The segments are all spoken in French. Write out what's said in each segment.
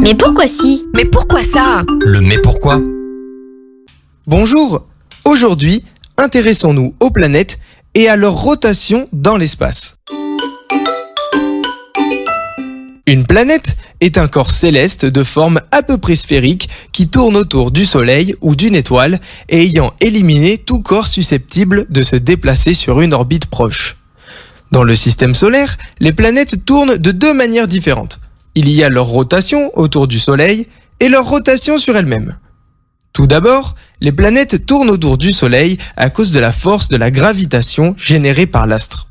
Mais pourquoi si? Mais pourquoi ça? Le mais pourquoi? Bonjour Aujourd'hui, intéressons-nous aux planètes et à leur rotation dans l'espace. Une planète est un corps céleste de forme à peu près sphérique qui tourne autour du Soleil ou d'une étoile et ayant éliminé tout corps susceptible de se déplacer sur une orbite proche. Dans le système solaire, les planètes tournent de deux manières différentes. Il y a leur rotation autour du Soleil et leur rotation sur elles-mêmes. Tout d'abord, les planètes tournent autour du Soleil à cause de la force de la gravitation générée par l'astre.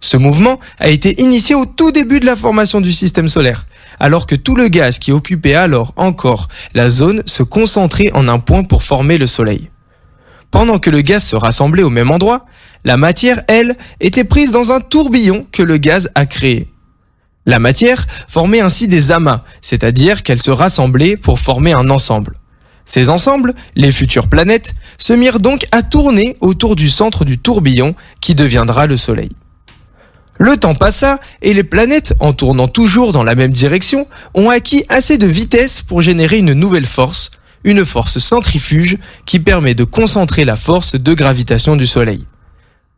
Ce mouvement a été initié au tout début de la formation du système solaire, alors que tout le gaz qui occupait alors encore la zone se concentrait en un point pour former le Soleil. Pendant que le gaz se rassemblait au même endroit, la matière, elle, était prise dans un tourbillon que le gaz a créé. La matière formait ainsi des amas, c'est-à-dire qu'elle se rassemblait pour former un ensemble. Ces ensembles, les futures planètes, se mirent donc à tourner autour du centre du tourbillon qui deviendra le Soleil. Le temps passa et les planètes, en tournant toujours dans la même direction, ont acquis assez de vitesse pour générer une nouvelle force, une force centrifuge qui permet de concentrer la force de gravitation du Soleil.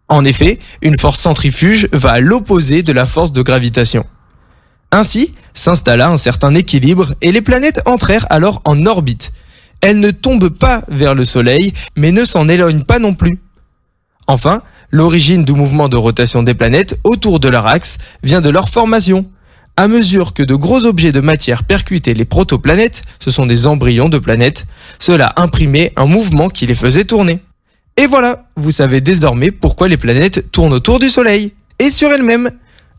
En effet, une force centrifuge va à l'opposé de la force de gravitation. Ainsi, s'installa un certain équilibre et les planètes entrèrent alors en orbite. Elles ne tombent pas vers le Soleil, mais ne s'en éloignent pas non plus. Enfin, l'origine du mouvement de rotation des planètes autour de leur axe vient de leur formation. À mesure que de gros objets de matière percutaient les protoplanètes, ce sont des embryons de planètes, cela imprimait un mouvement qui les faisait tourner. Et voilà, vous savez désormais pourquoi les planètes tournent autour du Soleil et sur elles-mêmes.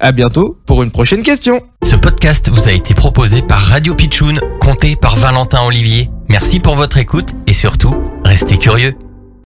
À bientôt pour une prochaine question. Ce podcast vous a été proposé par Radio Pitchoun, compté par Valentin Olivier. Merci pour votre écoute et surtout, restez curieux.